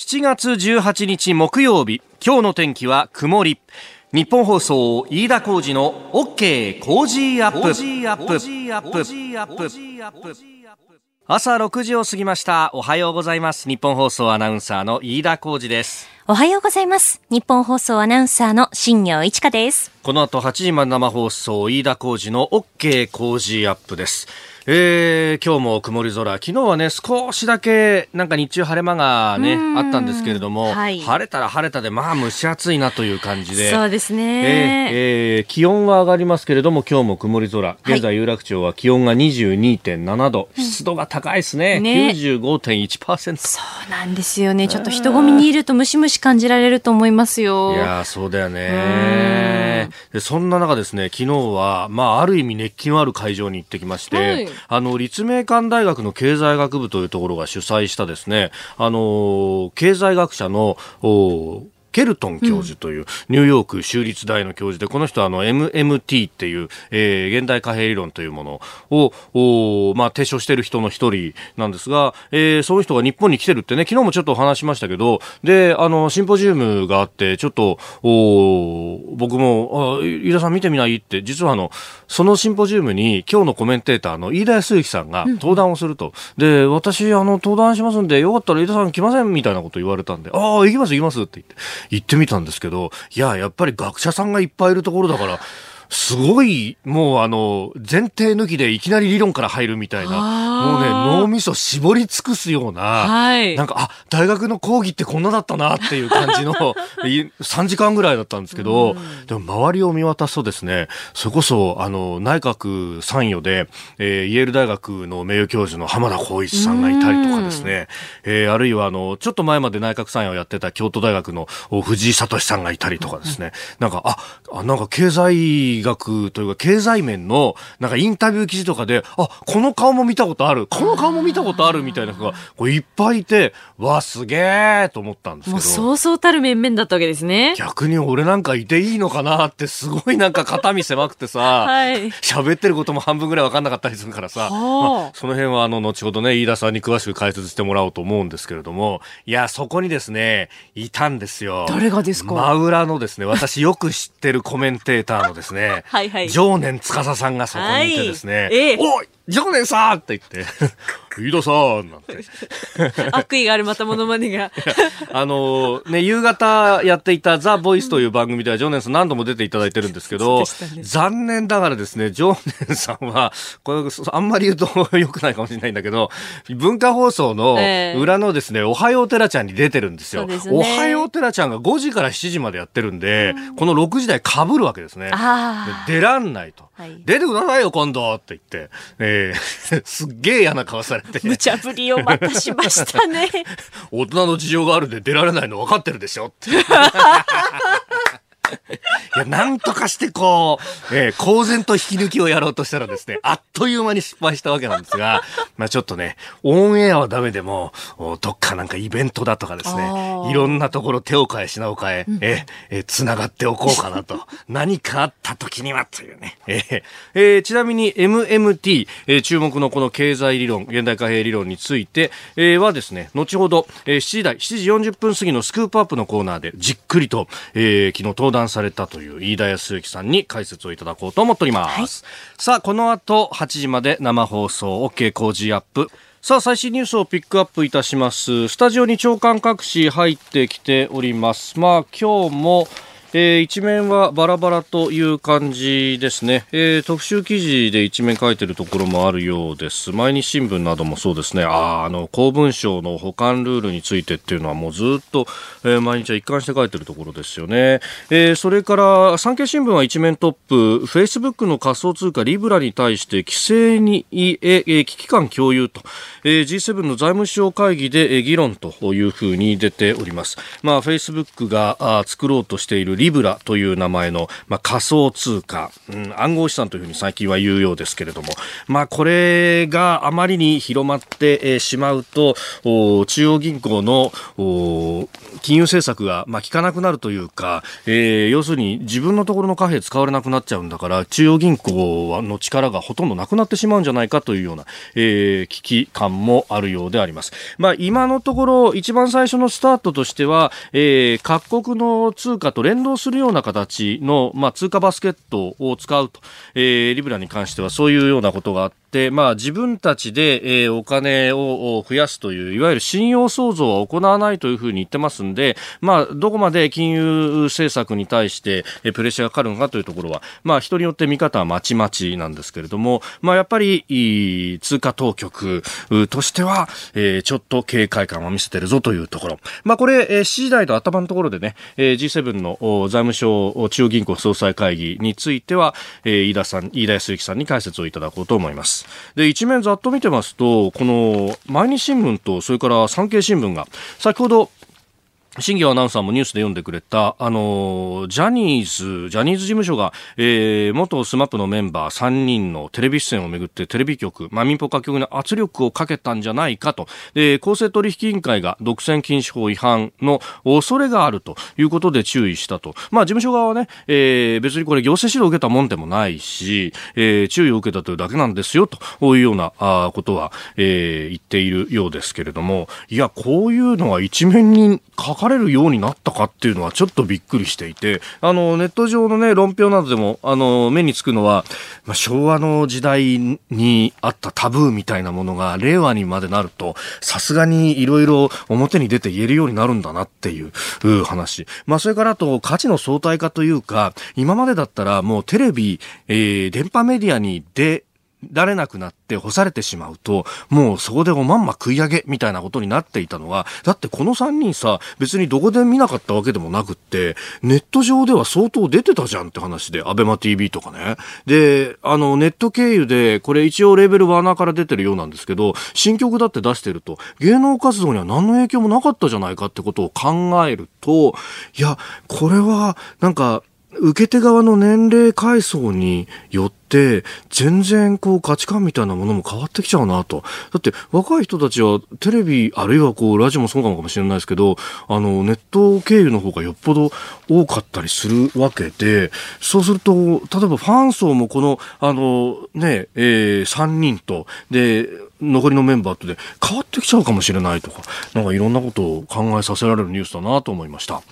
7月18日木曜日今日の天気は曇り。日本放送飯田浩二の OK 工事アップ。朝6時を過ぎました。おはようございます。日本放送アナウンサーの飯田浩二です。おはようございます。日本放送アナウンサーの新業一華です。この後8時まで生放送飯田浩二の OK 工事アップですえー、今日も曇り空、昨日はね、少しだけ、なんか日中晴れ間がね、あったんですけれども、はい、晴れたら晴れたで、まあ蒸し暑いなという感じで。そうですね。えー、えー、気温は上がりますけれども、今日も曇り空。現在、有楽町は気温が22.7度、はい、湿度が高いですね。ね95.1%。そうなんですよね。ちょっと人混みにいるとムシムシ感じられると思いますよ。いやそうだよね。でそんな中ですね、昨日は、まあ、ある意味熱気のある会場に行ってきまして、はいあの、立命館大学の経済学部というところが主催したですね、あの、経済学者の、ケルトン教授という、ニューヨーク州立大の教授で、この人はあの MMT っていう、えー、現代貨幣理論というものを、おまあ、提唱している人の一人なんですが、えー、その人が日本に来てるってね、昨日もちょっとお話しましたけど、で、あの、シンポジウムがあって、ちょっと、お僕も、あ、飯田さん見てみないって、実はあの、そのシンポジウムに今日のコメンテーターの飯田康之さんが登壇をすると、うん、で、私、あの、登壇しますんで、よかったら飯田さん来ませんみたいなこと言われたんで、ああ、行きます、行きますって言って。行ってみたんですけど、いや、やっぱり学者さんがいっぱいいるところだから、すごい、もうあの、前提抜きでいきなり理論から入るみたいな、もうね、脳みそ絞り尽くすような、はい、なんか、あ、大学の講義ってこんなだったなっていう感じの、3時間ぐらいだったんですけど、でも周りを見渡すとですね、それこそ、あの、内閣参与で、えー、イェール大学の名誉教授の浜田光一さんがいたりとかですね、えー、あるいはあの、ちょっと前まで内閣参与をやってた京都大学の藤井聡さんがいたりとかですね、なんか、あ、なんか経済学というか経済面のなんかインタビュー記事とかで、あ、この顔も見たことある、この顔も見たことあるみたいな人がこういっぱいいて、わ、すげえと思ったんですけど。もうそうそうたる面々だったわけですね。逆に俺なんかいていいのかなってすごいなんか肩身狭くてさ、はい、喋ってることも半分ぐらい分かんなかったりするからさ、まあ、その辺はあの、後ほどね、飯田さんに詳しく解説してもらおうと思うんですけれども、いや、そこにですね、いたんですよ。誰がですか？真裏のですね、私よく知ってるコメンテーターのですね、はいはい。常年司さんがそこにいてですね、はい。ええ、おい常年さんって言って、飯田さんなんて。悪意があるまたモノマネが。あのね、夕方やっていたザ・ボイスという番組では、常念さん何度も出ていただいてるんですけど、ね、残念ながらですね、常念さんは、これ、あんまり言うと良くないかもしれないんだけど、文化放送の裏のですね、えー、おはようてらちゃんに出てるんですよ。すね、おはようてらちゃんが5時から7時までやってるんで、うん、この6時台被るわけですね。出らんないと。はい、出てくださいよ、今度って言って、えー、すっげえ嫌な顔されて。無茶ぶりをまたしましたね。大人の事情があるんで出られないの分かってるでしょって。いや、なんとかしてこう、えー、公然と引き抜きをやろうとしたらですね、あっという間に失敗したわけなんですが、まあちょっとね、オンエアはダメでも、どっかなんかイベントだとかですね、いろんなところ手を変え品を変え、ええー、繋がっておこうかなと。何かあった時にはというね。えー、えー、ちなみに MMT、えー、注目のこの経済理論、現代貨幣理論について、えー、はですね、後ほど、えー、7時台、7時40分過ぎのスクープアップのコーナーでじっくりと、えー、昨日登壇されたという飯田康之さんに解説をいただこうと思っております。はい、さあ、この後8時まで生放送 OK 工事アップ。さあ、最新ニュースをピックアップいたします。スタジオに長官各紙入ってきております。まあ、今日も、えー、一面はバラバラという感じですね、えー、特集記事で一面書いてるところもあるようです。毎日新聞などもそうですね。ああの公文書の保管ルールについてっていうのはもうずっと、えー、毎日は一貫して書いてるところですよね、えー、それから産経新聞は一面トップ。フェイスブックの仮想通貨リブラに対して規制に、えー、危機感共有と、えー、G7 の財務省会議で、議論というふうに出ております。まあフェイスブックがあ作ろうとしているリブラという名前の、まあ、仮想通貨、うん、暗号資産というふうに最近は言うようですけれども、まあ、これがあまりに広まってしまうと、中央銀行の金融政策が、まあ、効かなくなるというか、えー、要するに自分のところの貨幣使われなくなっちゃうんだから、中央銀行の力がほとんどなくなってしまうんじゃないかというような、えー、危機感もあるようであります。まあ、今のところ、一番最初のスタートとしては、えー、各国の通貨と連動するような形の、まあ、通貨バスケットを使うと、えー、リブラに関してはそういうようなことがあって、まあ、自分たちで、えー、お金を増やすという、いわゆる信用創造は行わないというふうに言ってますんで、まあ、どこまで金融政策に対して、えー、プレッシャーがかかるのかというところは、まあ、人によって見方はまちまちなんですけれども、まあ、やっぱり、通貨当局としては、えー、ちょっと警戒感を見せてるぞというところ。まあ、これ、えー、7時台と頭のところでね、えー、G7 の財務相中央銀行総裁会議については、えー、飯田さん、飯田泰之さんに解説をいただこうと思います。で、一面ざっと見てますと、この、毎日新聞と、それから産経新聞が、先ほど、新行アナウンサーもニュースで読んでくれた、あの、ジャニーズ、ジャニーズ事務所が、えー、元 SMAP のメンバー3人のテレビ出演をめぐってテレビ局、まあ、民放各局に圧力をかけたんじゃないかと、で、公正取引委員会が独占禁止法違反の恐れがあるということで注意したと。まあ、事務所側はね、えー、別にこれ行政指導を受けたもんでもないし、えー、注意を受けたというだけなんですよ、というようなあことは、えー、言っているようですけれども、いや、こういうのは一面に書かれるようになったかっていうのはちょっとびっくりしていて、あの、ネット上のね、論評などでも、あの、目につくのは、まあ、昭和の時代にあったタブーみたいなものが、令和にまでなると、さすがにいろいろ表に出て言えるようになるんだなっていう話。まあ、それからあと、価値の相対化というか、今までだったらもうテレビ、えー、電波メディアに出、られなくなって干されてしまうと、もうそこでおまんま食い上げみたいなことになっていたのは、だってこの3人さ、別にどこで見なかったわけでもなくって、ネット上では相当出てたじゃんって話で、アベマ TV とかね。で、あの、ネット経由で、これ一応レベルワーナーから出てるようなんですけど、新曲だって出してると、芸能活動には何の影響もなかったじゃないかってことを考えると、いや、これは、なんか、受け手側の年齢階層によって、全然こう価値観みたいなものも変わってきちゃうなと。だって若い人たちはテレビ、あるいはこうラジオもそうかもしれないですけど、あのネット経由の方がよっぽど多かったりするわけで、そうすると、例えばファン層もこの、あのね、えー、3人と、で、残りのメンバーとで変わってきちゃうかもしれないとか、なんかいろんなことを考えさせられるニュースだなと思いました。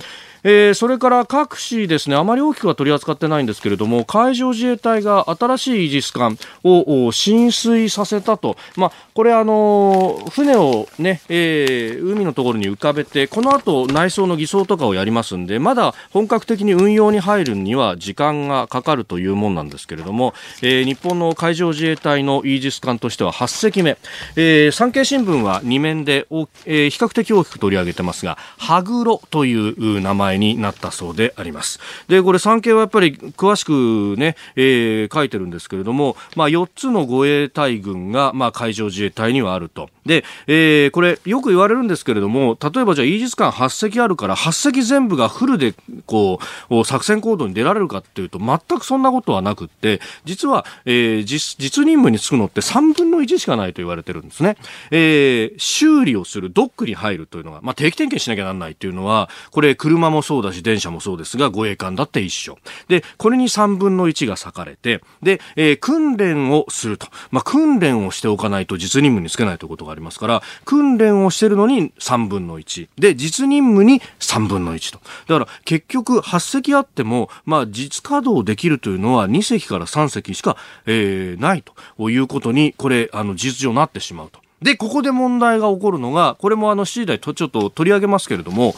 えー、それから各市ですね、あまり大きくは取り扱ってないんですけれども、海上自衛隊が新しいイージス艦を浸水させたと。まあ、これあの、船をね、えー、海のところに浮かべて、この後内装の偽装とかをやりますんで、まだ本格的に運用に入るには時間がかかるというもんなんですけれども、えー、日本の海上自衛隊のイージス艦としては8隻目。えー、産経新聞は2面で、えー、比較的大きく取り上げてますが、ハグロという名前前になったそうであります。で、これ産経はやっぱり詳しくね、えー、書いてるんですけれども、まあ、4つの護衛隊群が、まあ、海上自衛隊にはあると。で、えー、これよく言われるんですけれども、例えばじゃあイージス艦8隻あるから8隻全部がフルでこう、作戦行動に出られるかっていうと全くそんなことはなくって、実は、えー、実、実任務に就くのって3分の1しかないと言われてるんですね。えー、修理をする、ドックに入るというのが、まあ、定期点検しなきゃなんないっていうのは、これ車ももそうだし、電車もそうですが、護衛艦だって一緒。で、これに3分の1が割かれて、で、えー、訓練をすると。まあ、訓練をしておかないと実任務につけないということがありますから、訓練をしてるのに3分の1。で、実任務に3分の1と。だから、結局、8隻あっても、まあ、実稼働できるというのは2隻から3隻しか、えー、ないということに、これ、あの、事実上なってしまうと。で、ここで問題が起こるのが、これもあの、7時台とちょっと取り上げますけれども、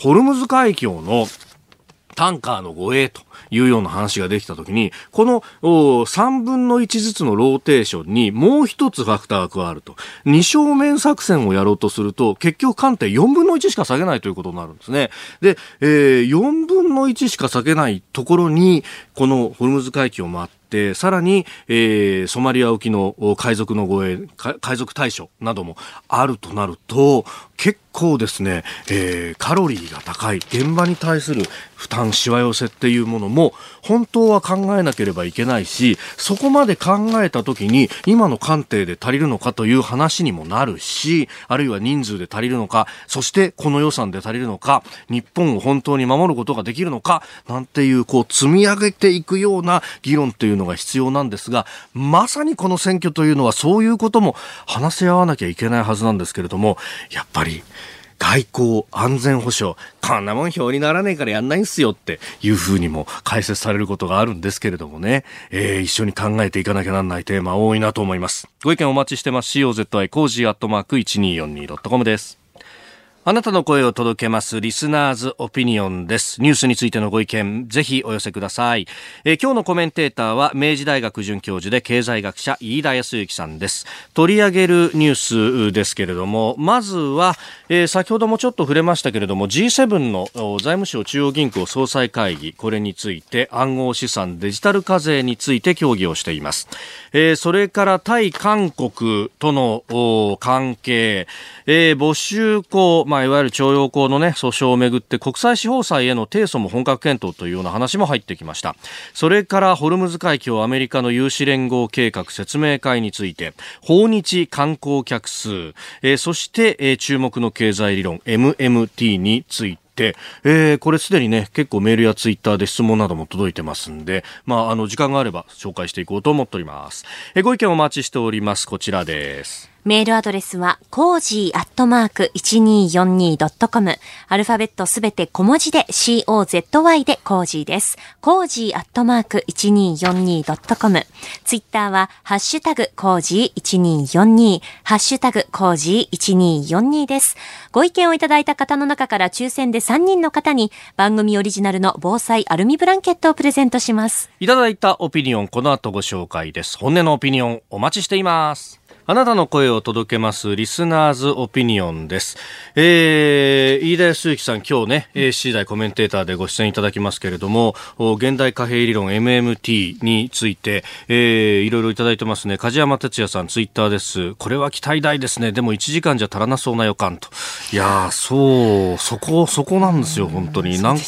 ホルムズ海峡のタンカーの護衛というような話ができたときに、この3分の1ずつのローテーションにもう一つファクターが加わると。二正面作戦をやろうとすると、結局艦艇4分の1しか下げないということになるんですね。で、えー、4分の1しか下げないところに、このホルムズ海峡を回っってさらに、えー、ソマリア沖の海賊の護衛海賊対処などもあるとなると結構ですね、えー、カロリーが高い現場に対する負担しわ寄せっていうものも本当は考えなければいけないしそこまで考えた時に今の官邸で足りるのかという話にもなるしあるいは人数で足りるのかそしてこの予算で足りるのか日本を本当に守ることができるのかなんていうこう積み上げていくような議論というのが必要なんですがまさにこの選挙というのはそういうことも話し合わなきゃいけないはずなんですけれどもやっぱり外交、安全保障、こんなもん表にならねえからやんないんすよっていうふうにも解説されることがあるんですけれどもね、えー、一緒に考えていかなきゃなんないテーマ多いなと思います。ご意見お待ちしてます。COZY Cozy アットマーク 1242.com です。あなたの声を届けます、リスナーズオピニオンです。ニュースについてのご意見、ぜひお寄せください。え、今日のコメンテーターは、明治大学准教授で経済学者、飯田康之さんです。取り上げるニュースですけれども、まずは、えー、先ほどもちょっと触れましたけれども、G7 の財務省中央銀行総裁会議、これについて暗号資産デジタル課税について協議をしています。えー、それから対韓国との関係、え、募集校、まあ、まいわゆる徴用工のね、訴訟をめぐって国際司法裁への提訴も本格検討というような話も入ってきました。それからホルムズ海峡アメリカの有志連合計画説明会について、訪日観光客数、えー、そして、えー、注目の経済理論 MMT について、えー、これすでにね、結構メールやツイッターで質問なども届いてますんで、まあ、あの、時間があれば紹介していこうと思っております。えー、ご意見お待ちしております。こちらです。メールアドレスは、コージーアットマーク 1242.com。アルファベットすべて小文字で COZY で Cozy です。 Cozy アットマーク 1242.com。ツイッターは、ハッシュタグ Cozy 1242、ハッシュタグ Cozy 1242です。ご意見をいただいた方の中から抽選で3人の方に番組オリジナルの防災アルミブランケットをプレゼントします。いただいたオピニオン、この後ご紹介です。本音のオピニオン、お待ちしています。あなたの声を届けますリスナーズオピニオンです。えー、飯田康之さん今日ね、7時台コメンテーターでご出演いただきますけれども、現代貨幣理論 MMT について、えー、いろいろいただいてますね。梶山哲也さんツイッターです。これは期待大ですね。でも1時間じゃ足らなそうな予感と。いやそう、そこ、そこなんですよ、本当に。なん、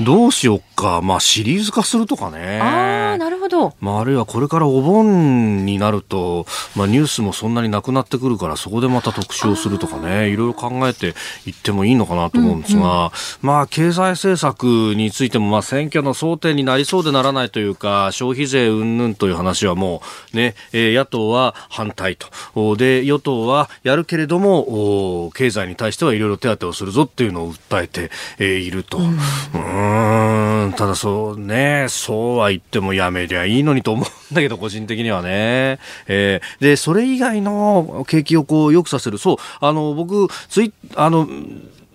どうしよっか。まあシリーズ化するとかね。ああ、なるほど。まああるいはこれからお盆になると、まあニュースもそんなになくなってくるからそこでまた特集をするとかねいろいろ考えていってもいいのかなと思うんですが、うんうん、まあ経済政策についてもまあ選挙の争点になりそうでならないというか消費税云々という話はもうね、えー、野党は反対と。で与党はやるけれども経済に対してはいろいろ手当をするぞっていうのを訴えて、えー、いると、うん、うんただそうねそうは言ってもやめりゃいいのにと思うんだけど個人的にはね、えー、でそれ以外来の景気をこう良くさせる。そう、あの、僕、ツイあの、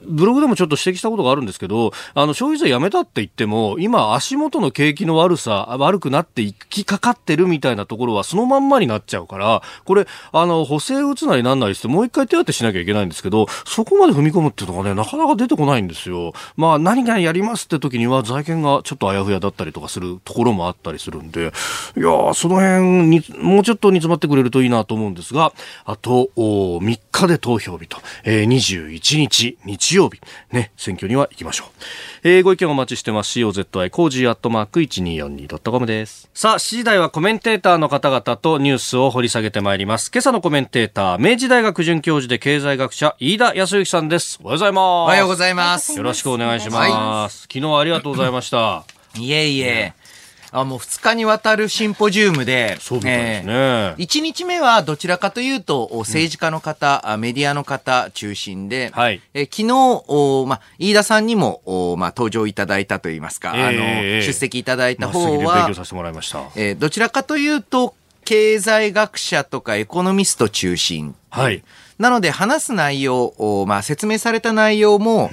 ブログでもちょっと指摘したことがあるんですけど、あの、消費税やめたって言っても、今、足元の景気の悪さ、悪くなっていきかかってるみたいなところは、そのまんまになっちゃうから、これ、あの、補正打つなりなんなりして、もう一回手当てしなきゃいけないんですけど、そこまで踏み込むっていうのがね、なかなか出てこないんですよ。まあ、何がやりますって時には、財源がちょっとあやふやだったりとかするところもあったりするんで、いやその辺に、もうちょっと煮詰まってくれるといいなと思うんですが、あと、3日で投票日と、えー、21日、日曜日、ね、選挙には行きましょう。えー、ご意見お待ちしてます。COZY Cozy アットマーク 1242.com です。さあ、7時台はコメンテーターの方々とニュースを掘り下げてまいります。今朝のコメンテーター、明治大学准教授で経済学者、飯田泰之さんです。おはようございます。おはようございます。よろしくお願いします。はい、昨日ありがとうございました。いえいえ。あもう2日にわたるシンポジウムで、そうですね、えー、1日目はどちらかというと、政治家の方、うん、メディアの方中心で、はい、え昨日お、ま、飯田さんにもお、ま、登場いただいたといいますか、えー、あの出席いただいた方は、えー、どちらかというと、経済学者とかエコノミスト中心。はい。なので話す内容、まあ、説明された内容も、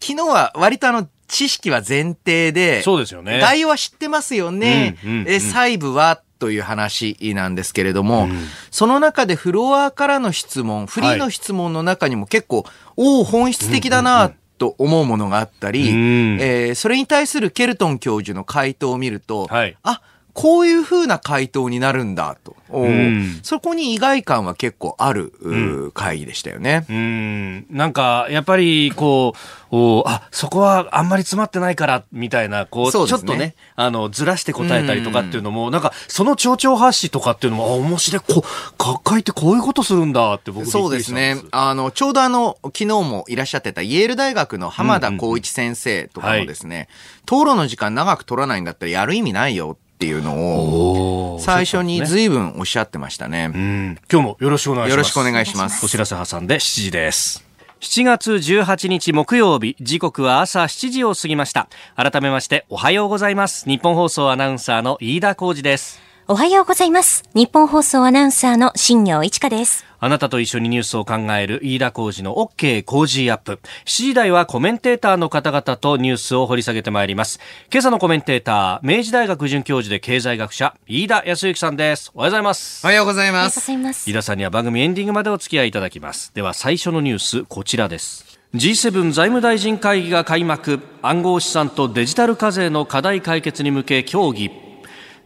昨日は割とあの、知識は前提で、そうですよね。概要は知ってますよね。うんうんうん、え、細部はという話なんですけれども、うん、その中でフロアからの質問、フリーの質問の中にも結構、はい、おお、本質的だな、と思うものがあったり、うん、えー、それに対するケルトン教授の回答を見ると、はい、あ、こういうふうな回答になるんだと。うん、そこに意外感は結構ある、うん、会議でしたよね。うん。なんか、やっぱり、こう、おあ、そこはあんまり詰まってないから、みたいな、こう、うね、ちょっとね、あの、ずらして答えたりとかっていうのも、うん、なんか、その蝶々発しとかっていうのも、あ、面白い、こう、学会ってこういうことするんだって僕そうですね。あの、ちょうどあの、昨日もいらっしゃってたイェール大学の浜田光一先生とかもですね、討論の時間長く取らないんだったらやる意味ないよっていうのを、最初に随分おっしゃってましたね。ね今日もよろしくお願いします。よろしくお願いします。お知らせ挟んで7時です。7月18日木曜日、時刻は朝7時を過ぎました。改めましておはようございます。日本放送アナウンサーの飯田浩二です。おはようございます。日本放送アナウンサーの新業一華です。あなたと一緒にニュースを考える飯田浩二の OK 工事アップ。7時台はコメンテーターの方々とニュースを掘り下げてまいります。今朝のコメンテーター、明治大学准教授で経済学者、飯田康之さんです。おはようございます。おはようございます。飯田さんには番組エンディングまでお付き合いいただきます。では最初のニュース、こちらです。G7 財務大臣会議が開幕暗号資産とデジタル課税の課題解決に向け協議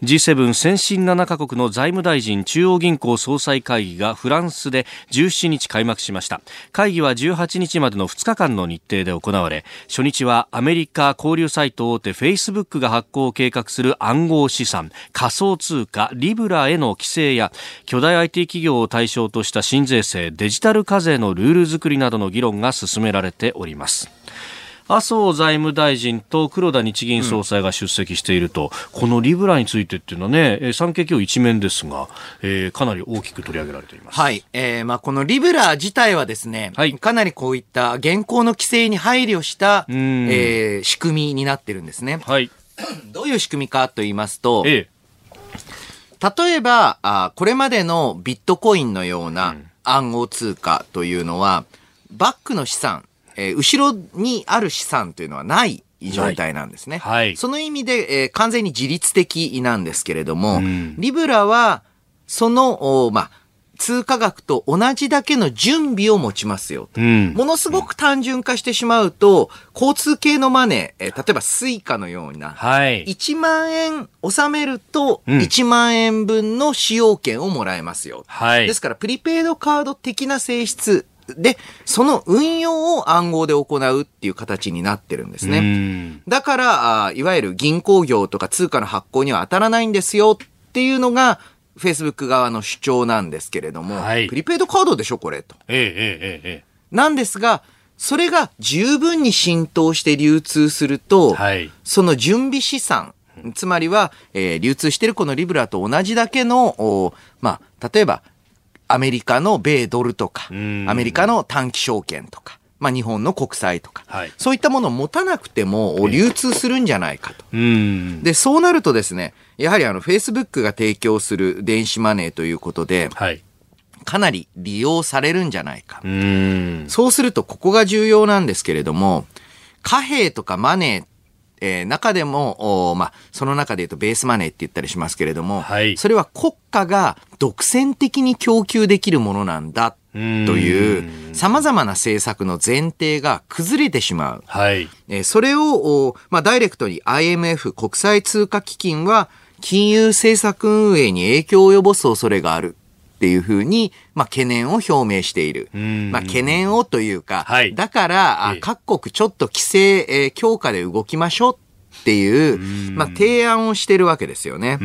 G7 先進7カ国の財務大臣中央銀行総裁会議がフランスで17日開幕しました。会議は18日までの2日間の日程で行われ初日はアメリカ交流サイト大手フェイスブックが発行を計画する暗号資産仮想通貨リブラへの規制や巨大 IT 企業を対象とした新税制デジタル課税のルール作りなどの議論が進められております。麻生財務大臣と黒田日銀総裁が出席していると、うん、このリブラについてっていうのはね、産経今日一面ですが、えー、かなり大きく取り上げられています。はい。えー、まあこのリブラ自体はですね、はい、かなりこういった現行の規制に配慮した、えー、仕組みになってるんですね。はい。どういう仕組みかと言いますと、ええ、例えばあ、これまでのビットコインのような暗号通貨というのは、バックの資産、えー、後ろにある資産というのはない状態なんですね。はい。その意味で、えー、完全に自律的なんですけれども、うん、リブラは、その、まあ、通貨額と同じだけの準備を持ちますよ、うん、ものすごく単純化してしまうと、交通系のマネー、えー、例えば Suica のような、はい、1万円納めると、1万円分の使用権をもらえますよ。はい、ですから、プリペイドカード的な性質で、その運用を暗号で行うっていう形になってるんですね。だからあ、いわゆる銀行業とか通貨の発行には当たらないんですよっていうのが、Facebook 側の主張なんですけれども、はい、プリペイドカードでしょ、これと。ええええええ。なんですが、それが十分に浸透して流通すると、はい、その準備資産、つまりは、えー、流通しているこのリブラと同じだけの、まあ、例えばアメリカの米ドルとか、アメリカの短期証券とか、まあ、日本の国債とか、はい、そういったものを持たなくても流通するんじゃないかと。で、そうなるとですね、やはりあの、Facebook が提供する電子マネーということで、はい、かなり利用されるんじゃないか。そうすると、ここが重要なんですけれども、貨幣とかマネーえー、中でも、まあ、その中で言うとベースマネーって言ったりしますけれども、はい、それは国家が独占的に供給できるものなんだという様々な政策の前提が崩れてしまう。はい、えー、それを、まあ、ダイレクトに IMF 国際通貨基金は金融政策運営に影響を及ぼす恐れがある。っていうふうに、まあ、懸念を表明している。まあ、懸念をというか、はい、だから、各国ちょっと規制、えー、強化で動きましょうっていう、まあ、提案をしてるわけですよね。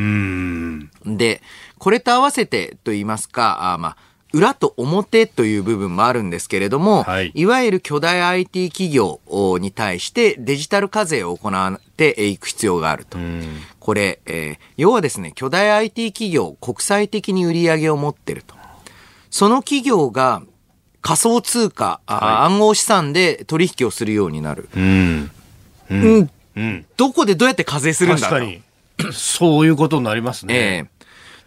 で、これと合わせてと言いますか、あまあ、裏と表という部分もあるんですけれども、はい、いわゆる巨大 IT 企業に対してデジタル課税を行っていく必要があると。これ、えー、要はですね、巨大 IT 企業、国際的に売り上げを持ってると。その企業が仮想通貨、はい、暗号資産で取引をするようになる。うん。うん。うん、どこでどうやって課税するんだ確かに。そういうことになりますね。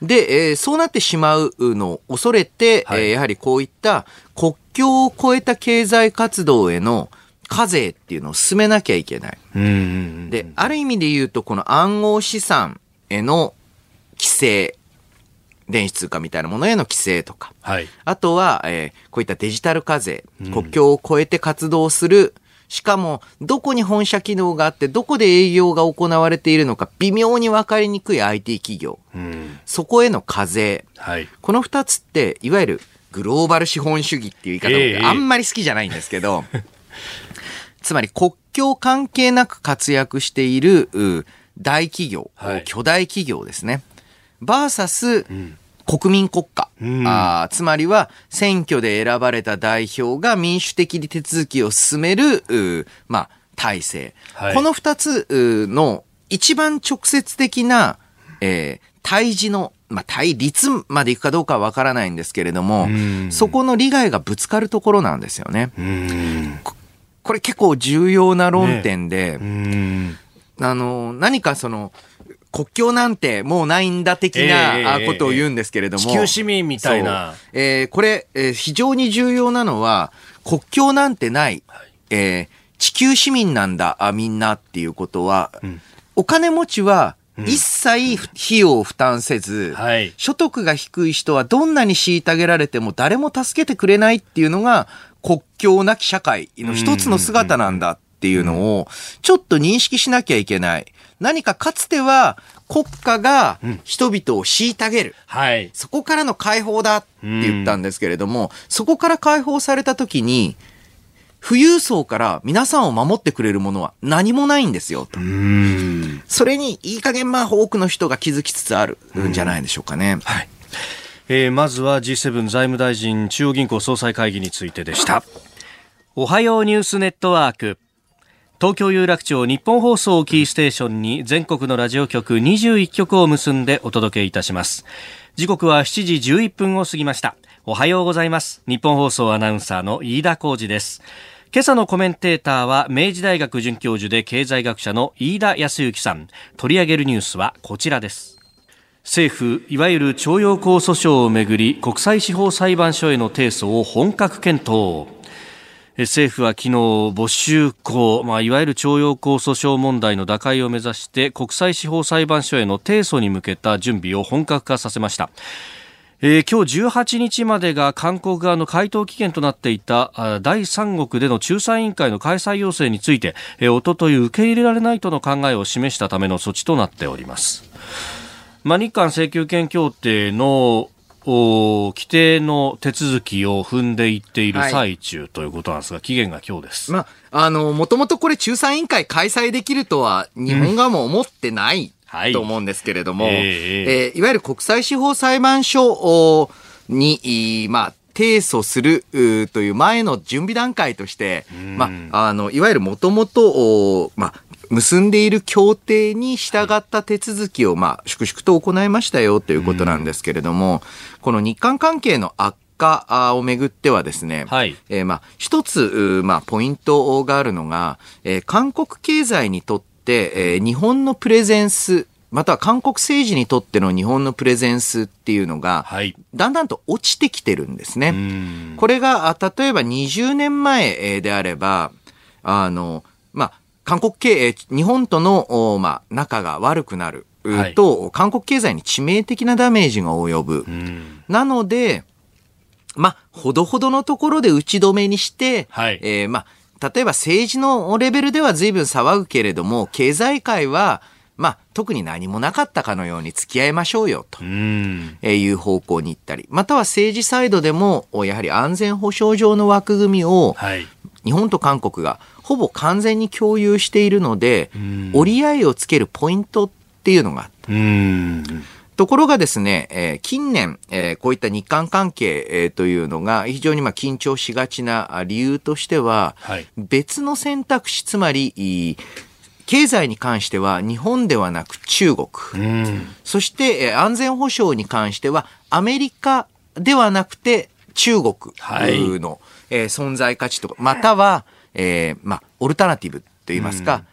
えー、で、えー、そうなってしまうのを恐れて、はい、えー、やはりこういった国境を越えた経済活動への課税っていうのを進めなきゃいけない。で、ある意味で言うと、この暗号資産への規制、電子通貨みたいなものへの規制とか、はい、あとは、えー、こういったデジタル課税、国境を越えて活動する。しかも、どこに本社機能があって、どこで営業が行われているのか、微妙に分かりにくい IT 企業。うん、そこへの課税。はい、この二つって、いわゆるグローバル資本主義っていう言い方もあんまり好きじゃないんですけど、えー、つまり国境関係なく活躍している大企業、はい、巨大企業ですね。バーサス、うん。国民国家、うん、あつまりは選挙で選ばれた代表が民主的に手続きを進める、まあ、体制。はい、この二つの一番直接的な、えー、対峙の、まあ、対立までいくかどうかはわからないんですけれども、そこの利害がぶつかるところなんですよね。これ結構重要な論点で、ね、あの、何かその、国境なんてもうないんだ的なことを言うんですけれども。地球市民みたいな。えー、これ、えー、非常に重要なのは、国境なんてない、はい、えー、地球市民なんだ、あみんなっていうことは、うん、お金持ちは一切費用を負担せず、はい、所得が低い人はどんなに虐げられても誰も助けてくれないっていうのが国境なき社会の一つの姿なんだっていうのをちょっと認識しなきゃいけない。何かかつては国家が人々を虐げる。うん、はい。そこからの解放だって言ったんですけれども、うん、そこから解放された時に、富裕層から皆さんを守ってくれるものは何もないんですよと。それにいい加減まあ多くの人が気づきつつあるんじゃないでしょうかね。はい。えー、まずは G7 財務大臣中央銀行総裁会議についてでした。おはようニュースネットワーク。東京有楽町日本放送キーステーションに全国のラジオ局21局を結んでお届けいたします。時刻は7時11分を過ぎました。おはようございます。日本放送アナウンサーの飯田浩二です。今朝のコメンテーターは明治大学准教授で経済学者の飯田康之さん。取り上げるニュースはこちらです。政府いわゆる徴用工訴訟をめぐり国際司法裁判所への提訴を本格検討政府は昨日没収校、まあ、いわゆる徴用工訴訟問題の打開を目指して国際司法裁判所への提訴に向けた準備を本格化させました。えー、今日18日までが韓国側の回答期限となっていた第三国での仲裁委員会の開催要請について、えー、おととい受け入れられないとの考えを示したための措置となっております。まあ、日韓請求権協定の規定の手続きを踏んでいっている最中ということなんですが、はい、期限が今日です。まあ、あの、もともとこれ仲裁委員会開催できるとは日本側も思ってない、うん、と思うんですけれども、はい、えー、えー、いわゆる国際司法裁判所に、まあ、提訴するという前の準備段階として、まあ、あの、いわゆるもともと、まあ、結んでいる協定に従った手続きを、まあ、粛々と行いましたよということなんですけれども、この日韓関係の悪化をめぐってはですね、はい、えー、まあ、一つ、まあ、ポイントがあるのが、えー、韓国経済にとって、えー、日本のプレゼンス、または韓国政治にとっての日本のプレゼンスっていうのが、はい、だんだんと落ちてきてるんですね。これが、例えば20年前であれば、あの、まあ、韓国経営、日本との、まあ、仲が悪くなると、はい、韓国経済に致命的なダメージが及ぶ。なので、まあ、ほどほどのところで打ち止めにして、はい、えー、まあ、例えば政治のレベルでは随分騒ぐけれども、経済界は、まあ、特に何もなかったかのように付き合いましょうよ、と。いう方向に行ったり、または政治サイドでも、やはり安全保障上の枠組みを、日本と韓国がほぼ完全に共有しているので、折り合いをつけるポイントっていうのがあった。ところがですね、えー、近年、えー、こういった日韓関係、えー、というのが非常にまあ緊張しがちな理由としては、はい、別の選択肢、つまり、経済に関しては日本ではなく中国、そして、えー、安全保障に関してはアメリカではなくて中国の、はい、えー、存在価値とか、または、えー、まあ、オルタナティブと言いますか、うん、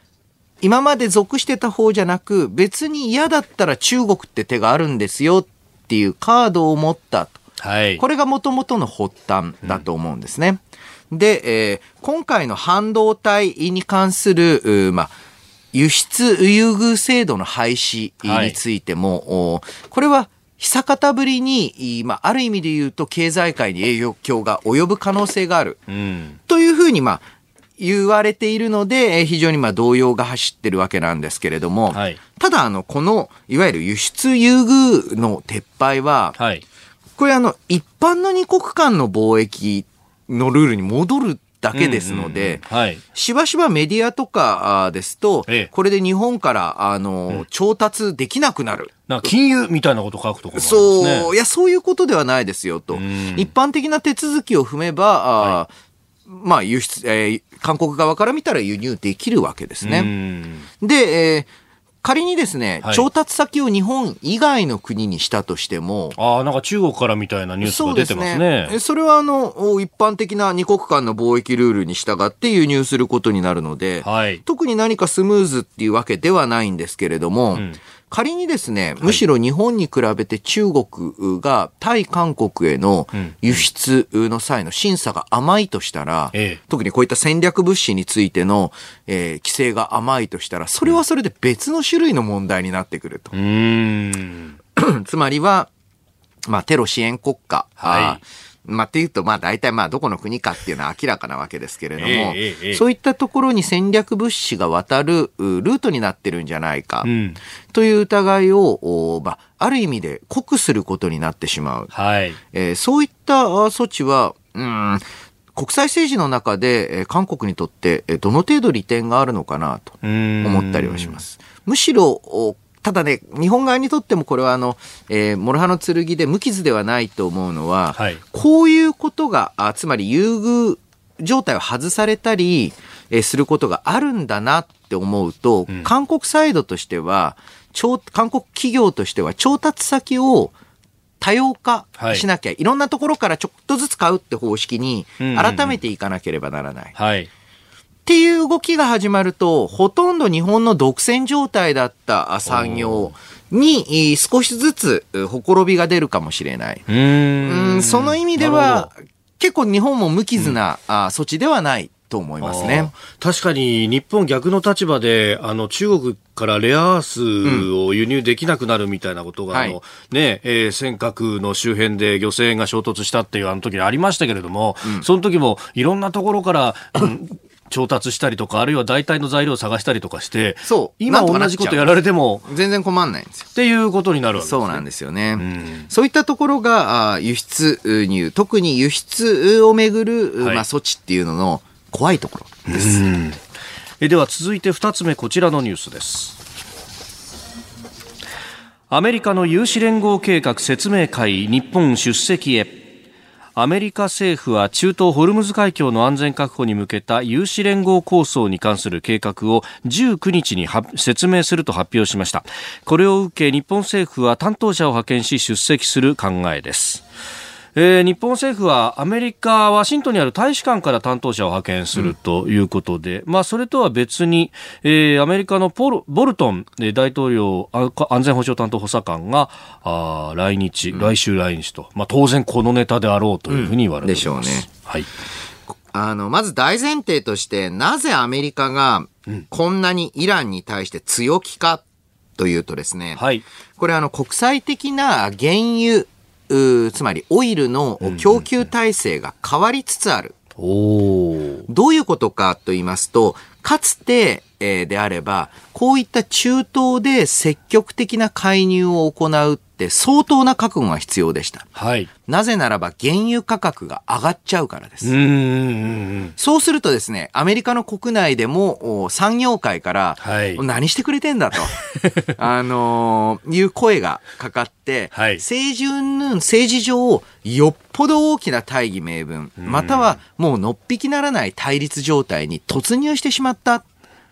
今まで属してた方じゃなく、別に嫌だったら中国って手があるんですよっていうカードを持ったと。はい、これがもともとの発端だと思うんですね。うん、で、えー、今回の半導体に関する、まあ、輸出優遇制度の廃止についても、はい、これは久方ぶりに、まあ、ある意味で言うと経済界に影響が及ぶ可能性がある。うん、というふうに、まあ、言われているので、非常にまあ動揺が走ってるわけなんですけれども、はい、ただあの、この、いわゆる輸出優遇の撤廃は、はい、これあの、一般の二国間の貿易のルールに戻るだけですので、はい、しばしばメディアとかですと、ええ、これで日本から、あの、うん、調達できなくなる。な金融みたいなこと書くところ、ね、そう、いや、そういうことではないですよと。一般的な手続きを踏めば、はい、まあ、輸出、えー、韓国側から見たら輸入できるわけですね。で、えー仮にですね、はい、調達先を日本以外の国にしたとしても。ああ、なんか中国からみたいなニュースが出てますね。そねそれはあの、一般的な二国間の貿易ルールに従って輸入することになるので、はい、特に何かスムーズっていうわけではないんですけれども、うん仮にですね、むしろ日本に比べて中国が対韓国への輸出の際の審査が甘いとしたら、特にこういった戦略物資についての、えー、規制が甘いとしたら、それはそれで別の種類の問題になってくると。つまりは、まあ、テロ支援国家、はいまあ、っていうと、まあ、大体、まあ、どこの国かっていうのは明らかなわけですけれども、えー、そういったところに戦略物資が渡るルートになってるんじゃないか、という疑いを、まあ、ある意味で酷することになってしまう。はい。えー、そういった措置は、うん、国際政治の中で、えー、韓国にとって、えー、どの程度利点があるのかなと思ったりはします。むしろ、ただね、日本側にとってもこれはあの、えー、諸刃の剣で無傷ではないと思うのは、はい、こういうことが、あつまり優遇状態を外されたり、えー、することがあるんだなって思うと、うん、韓国サイドとしては、韓国企業としては調達先を多様化しなきゃ、はい、いろんなところからちょっとずつ買うって方式に改めていかなければならない。はいっていう動きが始まると、ほとんど日本の独占状態だった産業に少しずつほころびが出るかもしれない。うん。その意味では、結構日本も無傷な、うん、措置ではないと思いますね。確かに日本逆の立場で、あの中国からレアアースを輸入できなくなるみたいなことが、うん、あの、ね、えー、尖閣の周辺で漁船が衝突したっていうあの時ありましたけれども、うん、その時もいろんなところから、調達したりとか、あるいは代替の材料を探したりとかして、そう。今同じことやられても、全然困んないんですよ。っていうことになるわけです、ね、そうなんですよね。うん、そういったところが、あ輸出入、特に輸出をめぐる、はい、まあ、措置っていうのの怖いところです。えでは続いて2つ目、こちらのニュースです。アメリカの有志連合計画説明会、日本出席へ。アメリカ政府は中東ホルムズ海峡の安全確保に向けた有志連合構想に関する計画を19日に説明すると発表しました。これを受け日本政府は担当者を派遣し出席する考えです。えー、日本政府はアメリカ・ワシントンにある大使館から担当者を派遣するということで、うん、まあ、それとは別に、えー、アメリカのポルボルトン大統領安全保障担当補佐官があ来日、うん、来週来日と、まあ、当然このネタであろうというふうに言われています、うん、でしょうね。はい。あの、まず大前提として、なぜアメリカがこんなにイランに対して強気かというとですね、はい、これあの国際的な原油つまりオイルの供給体制が変わりつつある。どういうことかと言いますと、かつて、えー、であれば、こういった中東で積極的な介入を行うって相当な覚悟が必要でした。はい。なぜならば原油価格が上がっちゃうからです。うんそうするとですね、アメリカの国内でも産業界から、はい、何してくれてんだと、あのー、いう声がかかって、はい、政治云々、政治上、よっぽど大きな大義名分、またはもうのっぴきならない対立状態に突入してしまった。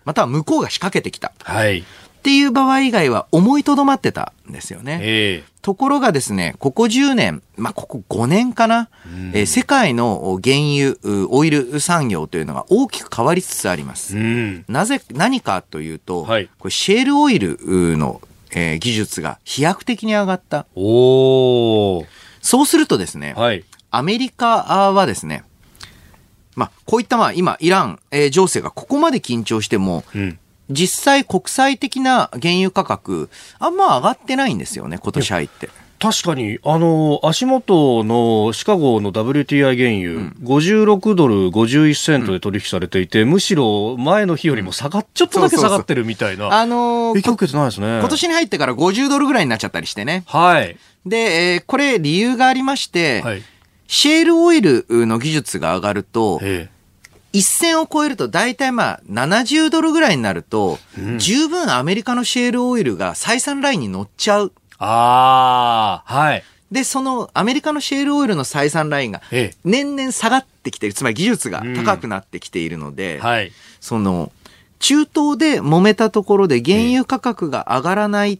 または向こうが仕掛けてきた。はい。っていう場合以外は思いとどまってたんですよね。えー、ところがですね、ここ10年、まあ、ここ5年かな、うん、えー、世界の原油、オイル産業というのが大きく変わりつつあります。うん、なぜ、何かというと、はい、これシェールオイルの、えー、技術が飛躍的に上がった。おそうするとですね、はい、アメリカはですね、まあ、こういったまあ今、イラン、えー、情勢がここまで緊張しても、うん実際国際的な原油価格、あんま上がってないんですよね、今年入って。確かに、あの、足元のシカゴの WTI 原油、うん、56ドル51セントで取引されていて、うん、むしろ前の日よりも下がっ、ちょっとだけ下がってるみたいな。あのー、受けてないですね。今年に入ってから50ドルぐらいになっちゃったりしてね。はい。で、えー、これ理由がありまして、はい、シェールオイルの技術が上がると、一線を超えると大体まあ70ドルぐらいになると、うん、十分アメリカのシェールオイルが採算ラインに乗っちゃう。ああ、はい。で、そのアメリカのシェールオイルの採算ラインが年々下がってきている、つまり技術が高くなってきているので、うんはい、その中東で揉めたところで原油価格が上がらない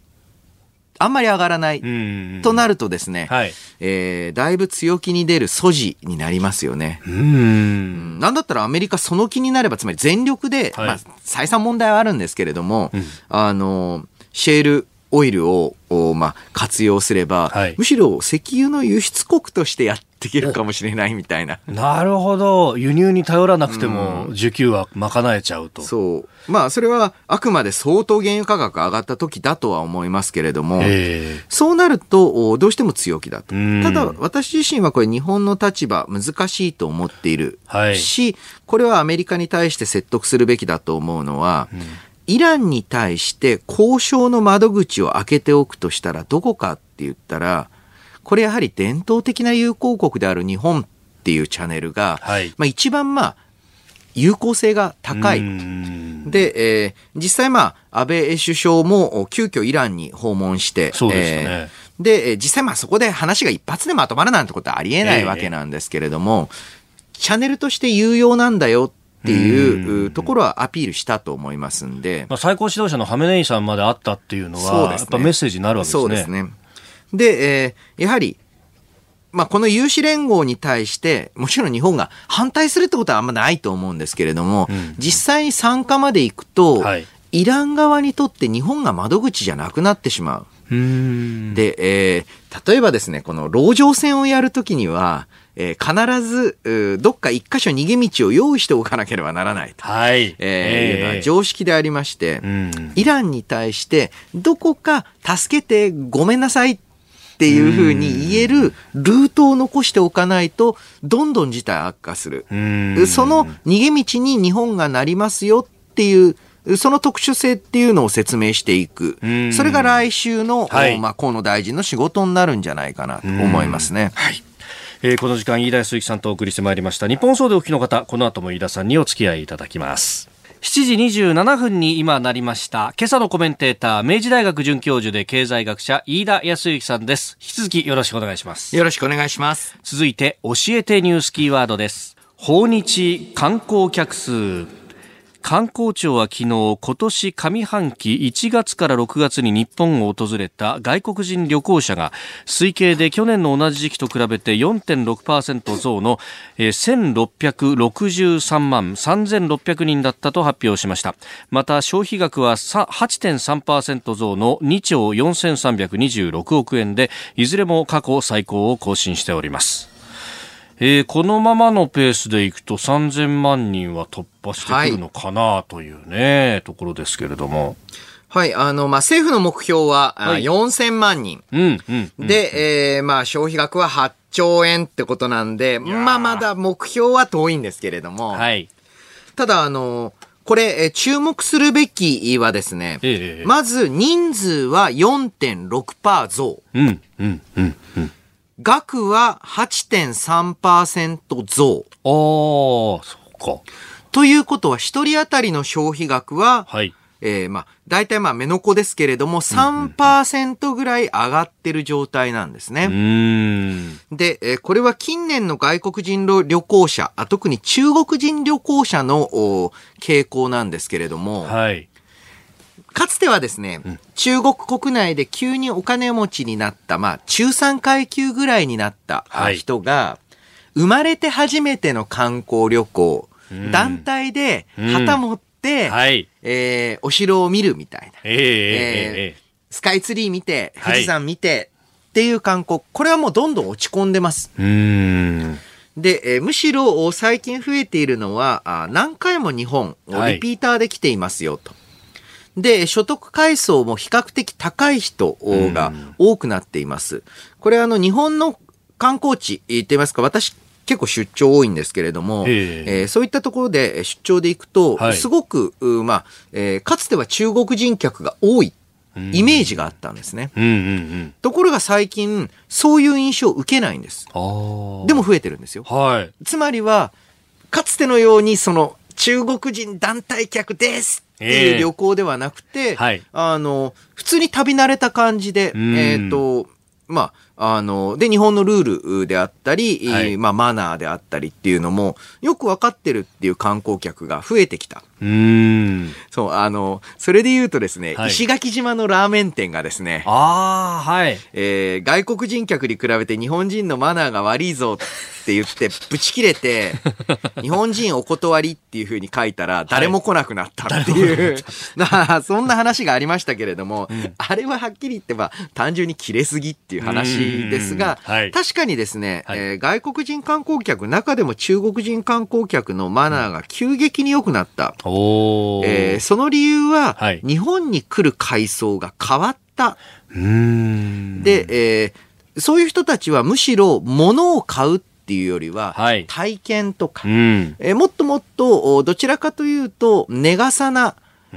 あんまり上がらない。となるとですね、はい、えー、だいぶ強気に出る素地になりますよね。うん。なんだったらアメリカその気になれば、つまり全力で、はい、まあ、再三問題はあるんですけれども、うん、あの、シェールオイルを、まあ、活用すれば、はい、むしろ石油の輸出国としてやっていけるかもしれないみたいな。なるほど。輸入に頼らなくても、需給は賄えちゃうと、うん。そう。まあ、それはあくまで相当原油価格上がった時だとは思いますけれども、そうなると、どうしても強気だと。ただ、私自身はこれ日本の立場難しいと思っているし、はい、これはアメリカに対して説得するべきだと思うのは、うんイランに対して交渉の窓口を開けておくとしたらどこかって言ったら、これやはり伝統的な友好国である日本っていうチャンネルが、はい、まあ一番まあ、有効性が高い。で、えー、実際まあ、安倍首相も急遽イランに訪問して、そうですね。えー、で、実際まあそこで話が一発でまとまるなんてことはありえないわけなんですけれども、えー、チャンネルとして有用なんだよっていうところはアピールしたと思いますんで。まあ、最高指導者のハメネイさんまであったっていうのは、ね、やっぱメッセージになるわけですね。そうですね。で、えー、やはり、まあ、この有志連合に対して、もちろん日本が反対するってことはあんまないと思うんですけれども、うん、実際に参加まで行くと、はい、イラン側にとって日本が窓口じゃなくなってしまう。で、えー、例えばですね、この籠城戦をやるときには、えー、必ず、どっか一箇所逃げ道を用意しておかなければならないと。はい。えー、えー、いうのは常識でありまして、うん、イランに対して、どこか助けてごめんなさいっていうふうに言えるルートを残しておかないと、どんどん事態悪化する。その逃げ道に日本がなりますよっていう、その特殊性っていうのを説明していく。それが来週の、はい、まあ、河野大臣の仕事になるんじゃないかなと思いますね。はい。えー、この時間飯田康之さんとお送りしてまいりました日本総でお聞きの方この後も飯田さんにお付き合いいただきます7時27分に今なりました。今朝のコメンテーター明治大学准教授で経済学者飯田康之さんです。引き続きよろしくお願いします。よろしくお願いします。続いて教えてニュースキーワードです。訪日観光客数観光庁は昨日今年上半期1月から6月に日本を訪れた外国人旅行者が推計で去年の同じ時期と比べて4.6%増の1663万3600人だったと発表しました。また消費額は8.3%増の2兆4326億円でいずれも過去最高を更新しております。えー、このままのペースでいくと3000万人は突破してくるのかなというね、はい、ところですけれども。はい、あの、まあ、政府の目標は、はい、4000万人。うん、うん、うん、で、えー、まあ、消費額は8兆円ってことなんで、まあ、まだ目標は遠いんですけれども。はい。ただ、あの、これ、注目するべきはですね、ええ、まず人数は4.6%増。うん、うん、うん、うん。額は8.3%増。ああ、そうか。ということは、一人当たりの消費額は、はい。えー、まあ、大体まあ、目の子ですけれども、3%ぐらい上がってる状態なんですね。で、えー、これは近年の外国人旅行者、あ特に中国人旅行者の傾向なんですけれども、はい。かつてはですね、うん、中国国内で急にお金持ちになった、まあ、中産階級ぐらいになった人が、はい、生まれて初めての観光旅行、うん、団体で旗持って、うんはい、えー、お城を見るみたいな。えー、えー、スカイツリー見て、富士山見て、はい、っていう観光、これはもうどんどん落ち込んでます。で、えー、むしろ最近増えているのは、あ何回も日本、リピーターで来ていますよと。で、所得階層も比較的高い人が多くなっています。これあの、日本の観光地って言いますか、私結構出張多いんですけれども、えー、そういったところで出張で行くと、はい、すごく、まあ、えー、かつては中国人客が多いイメージがあったんですね。ところが最近、そういう印象を受けないんです。でも増えてるんですよ。はい、つまりは、かつてのように、その、中国人団体客ですっていう旅行ではなくて、えーはい、あの、普通に旅慣れた感じで、えっ、ー、と、まあ、あの、で、日本のルールであったり、はい、まあ、マナーであったりっていうのも、よくわかってるっていう観光客が増えてきた。うん。そう、あの、それで言うとですね、はい、石垣島のラーメン店がですね、ああ、はい。えー、外国人客に比べて日本人のマナーが悪いぞって言って、ブチ切れて、日本人お断りっていうふうに書いたら、誰も来なくなったっていう、はい、そんな話がありましたけれども、うん、あれははっきり言ってば、単純に切れすぎっていう話ですが、はい、確かにですね、はい、えー、外国人観光客、中でも中国人観光客のマナーが急激に良くなった。えー、その理由は、はい、日本に来る階層が変わった。で、えー、そういう人たちはむしろ物を買うっていうよりは、体験とか、えー、もっともっとどちらかというと、ネガサな、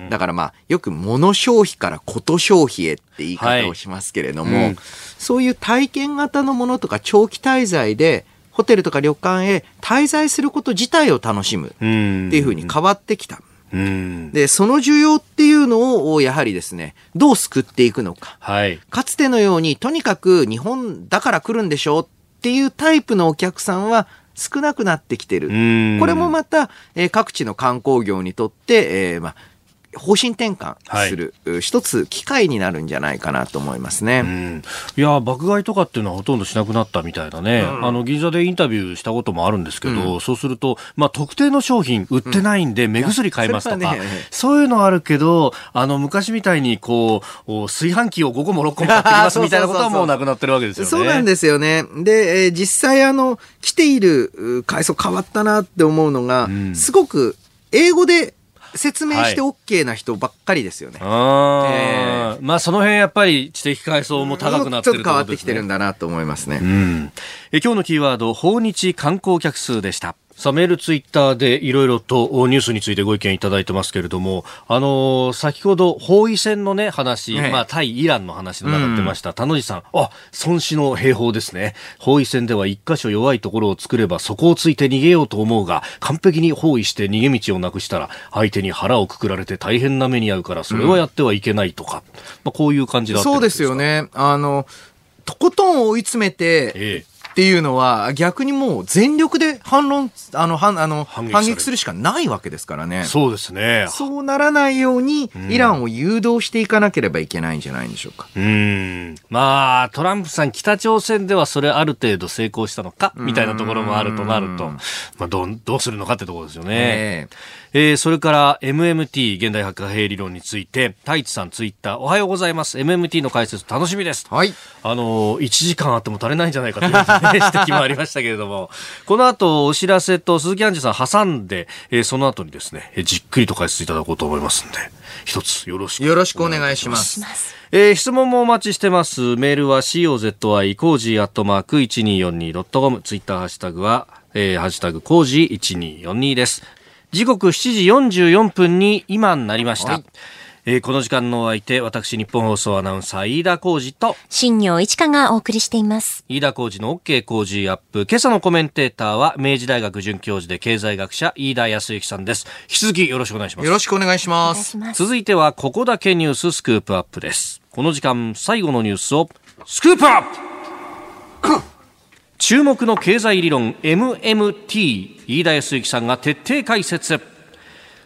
だからまあ、よく物消費からこと消費へって言い方をしますけれども、はいうん、そういう体験型のものとか長期滞在で、ホテルとか旅館へ滞在すること自体を楽しむっていうふうに変わってきた。で、その需要っていうのを、やはりですね、どう救っていくのか。はい。かつてのように、とにかく日本だから来るんでしょうっていうタイプのお客さんは少なくなってきてる。これもまた、えー、各地の観光業にとって、えー、まあ、方針転換する、はい、一つ機会になるんじゃないかなと思いますね。うん、いや爆買いとかっていうのはほとんどしなくなったみたいなね、うん、あの銀座でインタビューしたこともあるんですけど、うん、そうすると、まあ、特定の商品売ってないんで目薬買いますとか、ね、そういうのあるけどあの昔みたいにこう炊飯器を5個も6個も買ってきますみたいなことは もうなくなってるわけですよね。そうなんですよね。で、えー、実際あの来ている階層変わったなって思うのが、すごく英語で説明して OK な人ばっかりですよね。はいえー、まあその辺やっぱり知的階層も高くなってる、ね、ちょっと変わってきてるんだなと思いますね。うん、え今日のキーワード、訪日観光客数でした。さあ、メール、ツイッターでいろいろとニュースについてご意見いただいてますけれども、あのー、先ほど包囲戦のね、話、ね、まあ、対イランの話の中出ました、田野地さん、あ、孫子の兵法ですね。包囲戦では一箇所弱いところを作ればそこをついて逃げようと思うが、完璧に包囲して逃げ道をなくしたら、相手に腹をくくられて大変な目に遭うから、それはやってはいけないとか、うん、まあ、こういう感じだったそうですよね。あの、とことん追い詰めて、ええっていうのは逆にもう全力で反論、あの、反、あの、反撃するしかないわけですからね。そうですね。そうならないように、イランを誘導していかなければいけないんじゃないんでしょうか。うん。まあ、トランプさん、北朝鮮ではそれある程度成功したのか、みたいなところもあるとなると、まあ、どう、どうするのかってところですよね。えーえー、それから MMT 現代博貨幣理論について太一さんツイッターおはようございます。MMT の解説楽しみです。はい。あのー、1時間あっても足りないんじゃないかという、ね、指摘もありましたけれども。この後お知らせと鈴木杏樹さん挟んで、えー、その後にですねじっくりと解説いただこうと思いますんで一つよろしくよろしくお願いします。えー、質問もお待ちしてます。メールは COZY Cozy アットマーク 1242.com ツイッターハッシュタグは、えー、ハッシュタグ Cozy 1242です。時刻7時44分に今になりました。はいえー、この時間のお相手、私、ニッポン放送アナウンサー、飯田浩司と、新行市佳がお送りしています。飯田浩司の OK Cozy Up。今朝のコメンテーターは、明治大学准教授で経済学者、飯田泰之さんです。引き続きよろしくお願いします。よろしくお願いします。続いては、ここだけニューススクープアップです。この時間、最後のニュースを、スクープアップ注目の経済理論 MMT 飯田康之さんが徹底解説。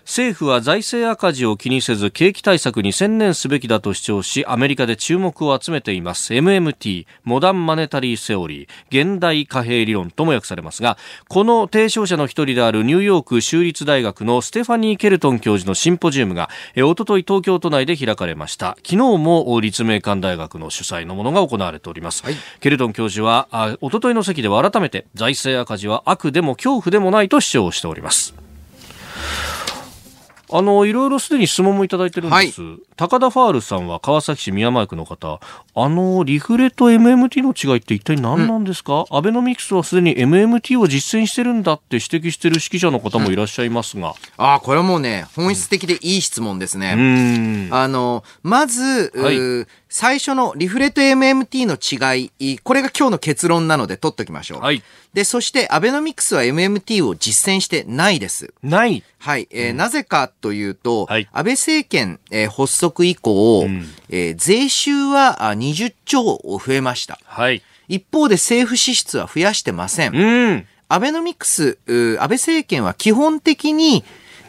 政府は財政赤字を気にせず景気対策に専念すべきだと主張しアメリカで注目を集めています。MMT モダンマネタリーセオリー現代貨幣理論とも訳されますがこの提唱者の一人であるニューヨーク州立大学のステファニー・ケルトン教授のシンポジウムがおととい東京都内で開かれました。昨日も立命館大学の主催のものが行われております、はい、ケルトン教授はおとといの席では改めて財政赤字は悪でも恐怖でもないと主張しておりますあの、いろいろすでに質問もいただいてるんです。はい、高田ファールさんは川崎市宮前区の方、あの、リフレと MMT の違いって一体何なんですか、うん、アベノミクスはすでに MMT を実践してるんだって指摘してる指揮者の方もいらっしゃいますが。うん、ああ、これはもうね、本質的でいい質問ですね。あの、まず、はい、最初のリフレと MMT の違い、これが今日の結論なので取っときましょう。はい。で、そしてアベノミクスは MMT を実践してないです。ないはい。えー、うん、なぜかというと、はい、安倍政権、えー、発足以降、うん、えー、税収は20兆増えました。はい。一方で政府支出は増やしてません。うん。アベノミクス、安倍政権は基本的に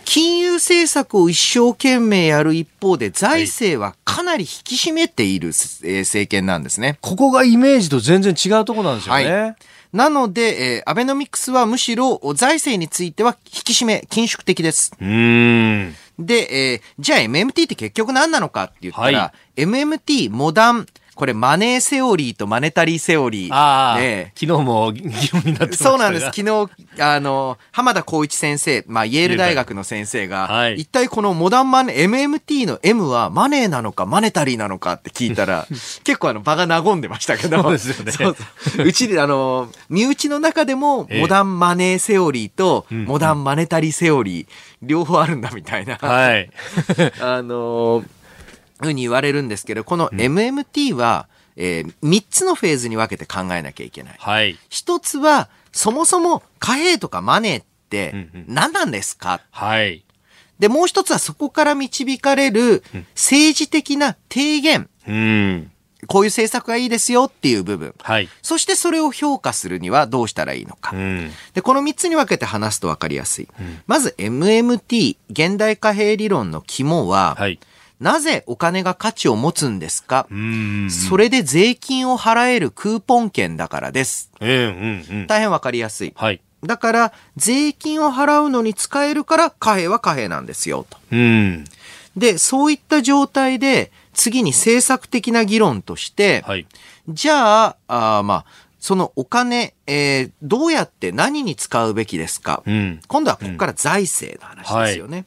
金融政策を一生懸命やる一方で、財政はかなり引き締めている、政権なんですね。ここがイメージと全然違うところなんですよね。はいなので、えー、アベノミクスはむしろ財政については引き締め、緊縮的です。うん。で、えー、じゃあ MMT って結局何なのかって言ったら、はい、MMT モダンこれマネーセオリーとマネタリーセオリー。ね、昨日も議論になってまそうなんです。昨日、あの、浜田光一先生、まあ、イェール大学の先生が、はい、一体このモダンマネー、MMT の M はマネーなのかマネタリーなのかって聞いたら、結構あの場が和んでましたけど。そうですよね。そうそううちで、あの、身内の中でも、モダンマネーセオリーと、モダンマネタリーセオリー、両方あるんだみたいな。はい。あの、ふうに言われるんですけど、この MMT は、えー、3つのフェーズに分けて考えなきゃいけない。はい。一つは、そもそも貨幣とかマネーって何なんですか、うんうん、はい。で、もう一つはそこから導かれる政治的な提言。うん。こういう政策がいいですよっていう部分。はい。そしてそれを評価するにはどうしたらいいのか。うん、で、この3つに分けて話すと分かりやすい。うん、まず MMT、現代貨幣理論の肝は、はい。なぜお金が価値を持つんですか？それで税金を払えるクーポン券だからです。えーうんうん、大変わかりやすい。はい。だから、税金を払うのに使えるから貨幣は貨幣なんですよ、と。うん、で、そういった状態で、次に政策的な議論として、はい、じゃあ、あまあ、そのお金、えー、どうやって何に使うべきですか、うん、今度はここから財政の話ですよね。はい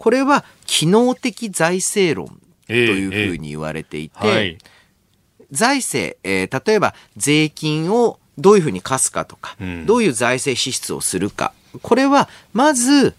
これは機能的財政論というふうに言われていて、えーえーはい、財政、えー、例えば税金をどういうふうに課すかとか、うん、どういう財政支出をするか。これは、まず、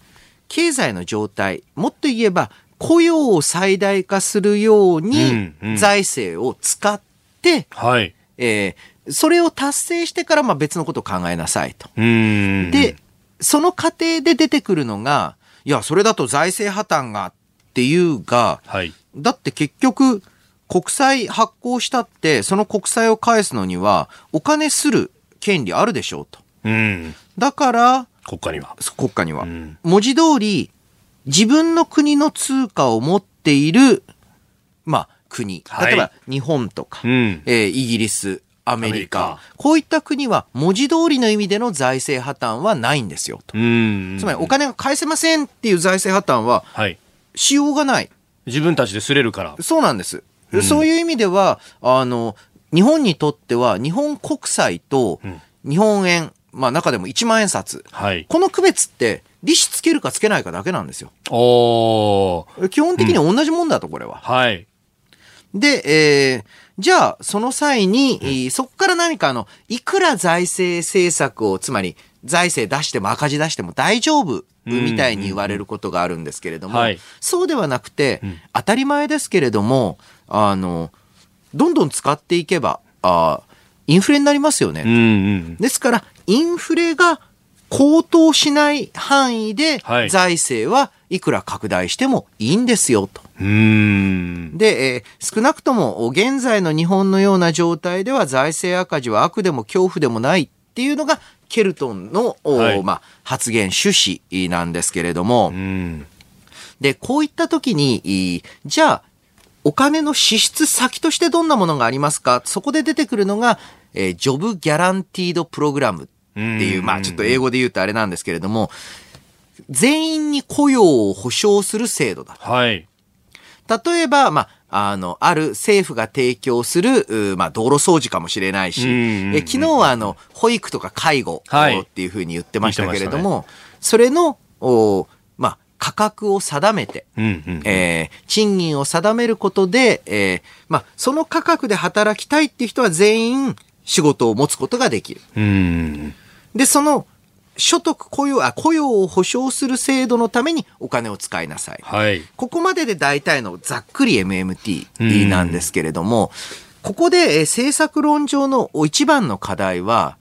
経済の状態、もっと言えば、雇用を最大化するように、財政を使って、うんうん、はい。えー、それを達成してから、まあ別のことを考えなさいと。で、その過程で出てくるのが、いや、それだと財政破綻がっていうが、はい、だって結局、国債発行したって、その国債を返すのには、お金する権利あるでしょうと。うん、だから、国家には。国家には。うん、文字通り、自分の国の通貨を持っている、まあ、国。例えば、日本とか、はい、えー、イギリス、アメリカこういった国は文字通りの意味での財政破綻はないんですよと。つまりお金が返せませんっていう財政破綻は、しようがない。自分たちですれるから。そうなんです。うん、そういう意味では、あの、日本にとっては日本国債と日本円、まあ中でも1万円札。はい、この区別って利子つけるかつけないかだけなんですよ。基本的に同じもんだと、これは。はい。で、えー、じゃあ、その際に、うん、そこから何かあの、いくら財政政策を、つまり、財政出しても赤字出しても大丈夫みたいに言われることがあるんですけれども、はい、そうではなくて、うん、当たり前ですけれども、あの、どんどん使っていけば、あインフレになりますよね。うんうん、ですから、インフレが高騰しない範囲で、財政はいくら拡大してもいいんですよ、と。で、えー、少なくとも現在の日本のような状態では財政赤字は悪でも恐怖でもないっていうのがケルトンの、はい、まあ、発言趣旨なんですけれども、で、こういった時に、じゃあ、お金の支出先としてどんなものがありますか？そこで出てくるのが、えー、ジョブギャランティードプログラムっていう、まあちょっと英語で言うとあれなんですけれども、全員に雇用を保障する制度だ。はい。例えば、まあ、あの、ある政府が提供する、まあ、道路掃除かもしれないし、え昨日はあの、保育とか介護っていうふうに言ってましたけれども、はいね、それの、おまあ、価格を定めて、え賃金を定めることで、えー、まあ、その価格で働きたいっていう人は全員仕事を持つことができる。で、その所得雇用、あ、雇用を保障する制度のためにお金を使いなさい。はい。ここまでで大体のざっくり MMT なんですけれども、ここで、え政策論上の一番の課題は、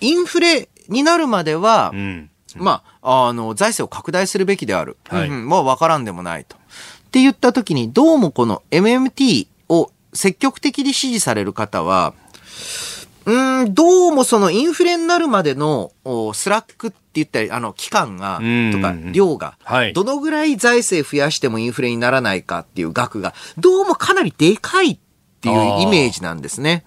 インフレになるまでは、うん、まあ、あの、財政を拡大するべきである。はい。うん、まあ、わからんでもないと。って言ったときに、どうもこの MMT を積極的に支持される方は、うん、どうもそのインフレになるまでのスラックって言ったり、あの、期間が、とか、量が、どのぐらい財政増やしてもインフレにならないかっていう額が、どうもかなりでかいっていうイメージなんですね。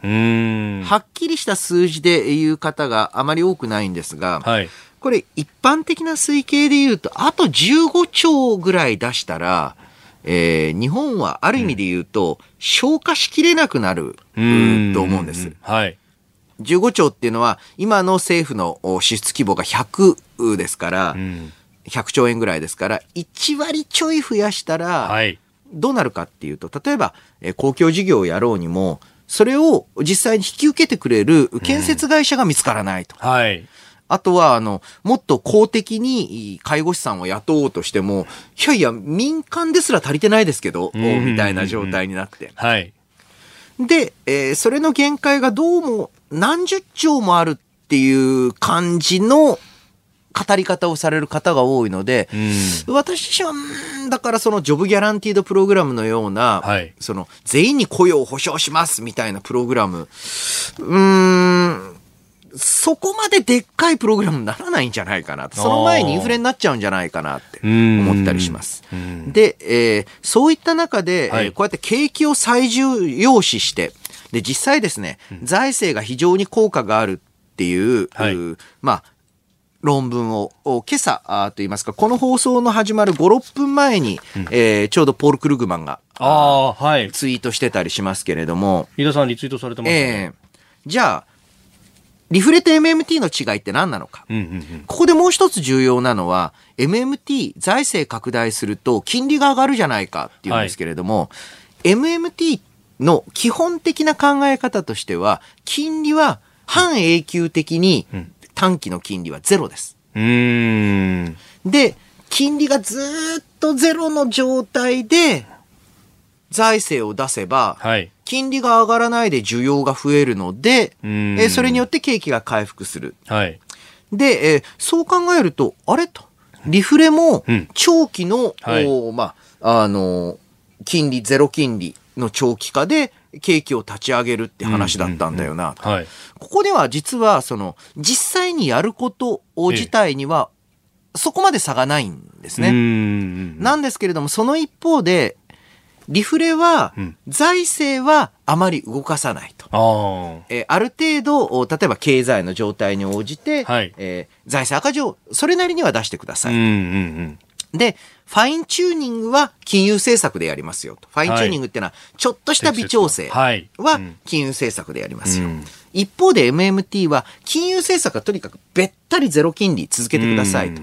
はっきりした数字で言う方があまり多くないんですが、はい、これ一般的な推計で言うと、あと15兆ぐらい出したら、えー、日本はある意味で言うと、消化しきれなくなると思うんです。はい。15兆っていうのは、今の政府の支出規模が100ですから、うん、100兆円ぐらいですから、1割ちょい増やしたら、どうなるかっていうと、例えば、え公共事業をやろうにも、それを実際に引き受けてくれる建設会社が見つからないと。うん、はい。あとは、あの、もっと公的に介護士さんを雇おうとしても、いやいや、民間ですら足りてないですけど、みたいな状態になって。はい。で、えー、それの限界がどうも何十兆もあるっていう感じの語り方をされる方が多いので、うん、私自身は、だからそのジョブギャランティードプログラムのような、はい、その全員に雇用を保障しますみたいなプログラム、うん、そこまででっかいプログラムにならないんじゃないかなその前にインフレになっちゃうんじゃないかなって思ったりします。で、えー、そういった中で、はい、こうやって景気を最重要視して、で、実際ですね、財政が非常に効果があるっていう、はい、まあ、論文を今朝あと言いますか、この放送の始まる5、6分前に、うん、えー、ちょうどポール・クルグマンがあ、はい、ツイートしてたりしますけれども。飯田さんリツイートされてますね。えー、じゃあ、リフレと MMT の違いって何なのか、うんうんうん、ここでもう一つ重要なのは、MMT 財政拡大すると金利が上がるじゃないかっていうんですけれども、はい、MMT の基本的な考え方としては、金利は半永久的に短期の金利はゼロです。で、金利がずっとゼロの状態で財政を出せば、はい、金利が上がらないで需要が増えるので、えそれによって景気が回復する。はい、で、えそう考えると、あれと、リフレも長期の、うんはい、まあ、あの、金利、ゼロ金利の長期化で景気を立ち上げるって話だったんだよな。ここでは実は、その、実際にやること自体には、そこまで差がないんですね。なんですけれども、その一方で、リフレは、財政はあまり動かさないと。あえー、ある程度、例えば経済の状態に応じて、はい、えー、財政赤字をそれなりには出してください。うんうんうんで、ファインチューニングは金融政策でやりますよと。ファインチューニングっていうのは、ちょっとした微調整は金融政策でやりますよ。一方で MMT は、金融政策はとにかくべったりゼロ金利続けてくださいと。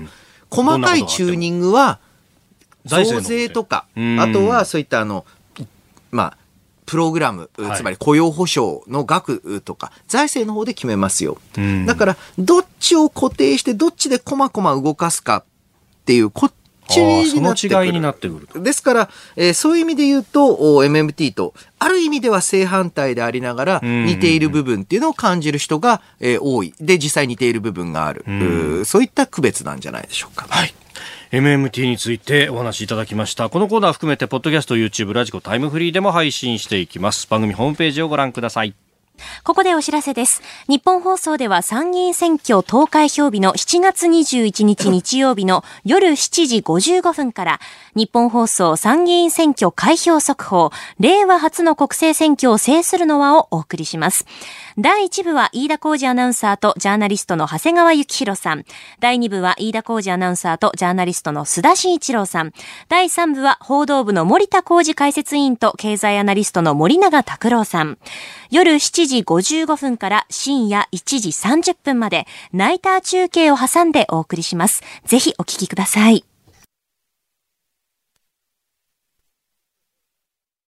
細かいチューニングは、増税とか、あとはそういったあの、まあ、プログラム、つまり雇用保障の額とか、財政の方で決めますよ。だから、どっちを固定して、どっちでこまこま動かすかっていう、こっちになってくる。違いになってくるですから、えー、そういう意味で言うと、MMT と、ある意味では正反対でありながら、似ている部分っていうのを感じる人が、えー、多い。で、実際似ている部分がある。うそういった区別なんじゃないでしょうか。はい。MMT についてお話しいただきました。このコーナー含めて、ポッドキャスト、YouTube、ラジコ、タイムフリーでも配信していきます。番組ホームページをご覧ください。ここでお知らせです。日本放送では参議院選挙投開票日の7月21日日曜日の夜7時55分から日本放送参議院選挙開票速報令和初の国政選挙を制するのはをお送りします。第1部は飯田浩二アナウンサーとジャーナリストの長谷川幸宏さん。第2部は飯田浩二アナウンサーとジャーナリストの須田慎一郎さん。第3部は報道部の森田浩二解説委員と経済アナリストの森永拓郎さん。夜7時55分から深夜1時30分までナイター中継を挟んでお送りします。ぜひお聞きください。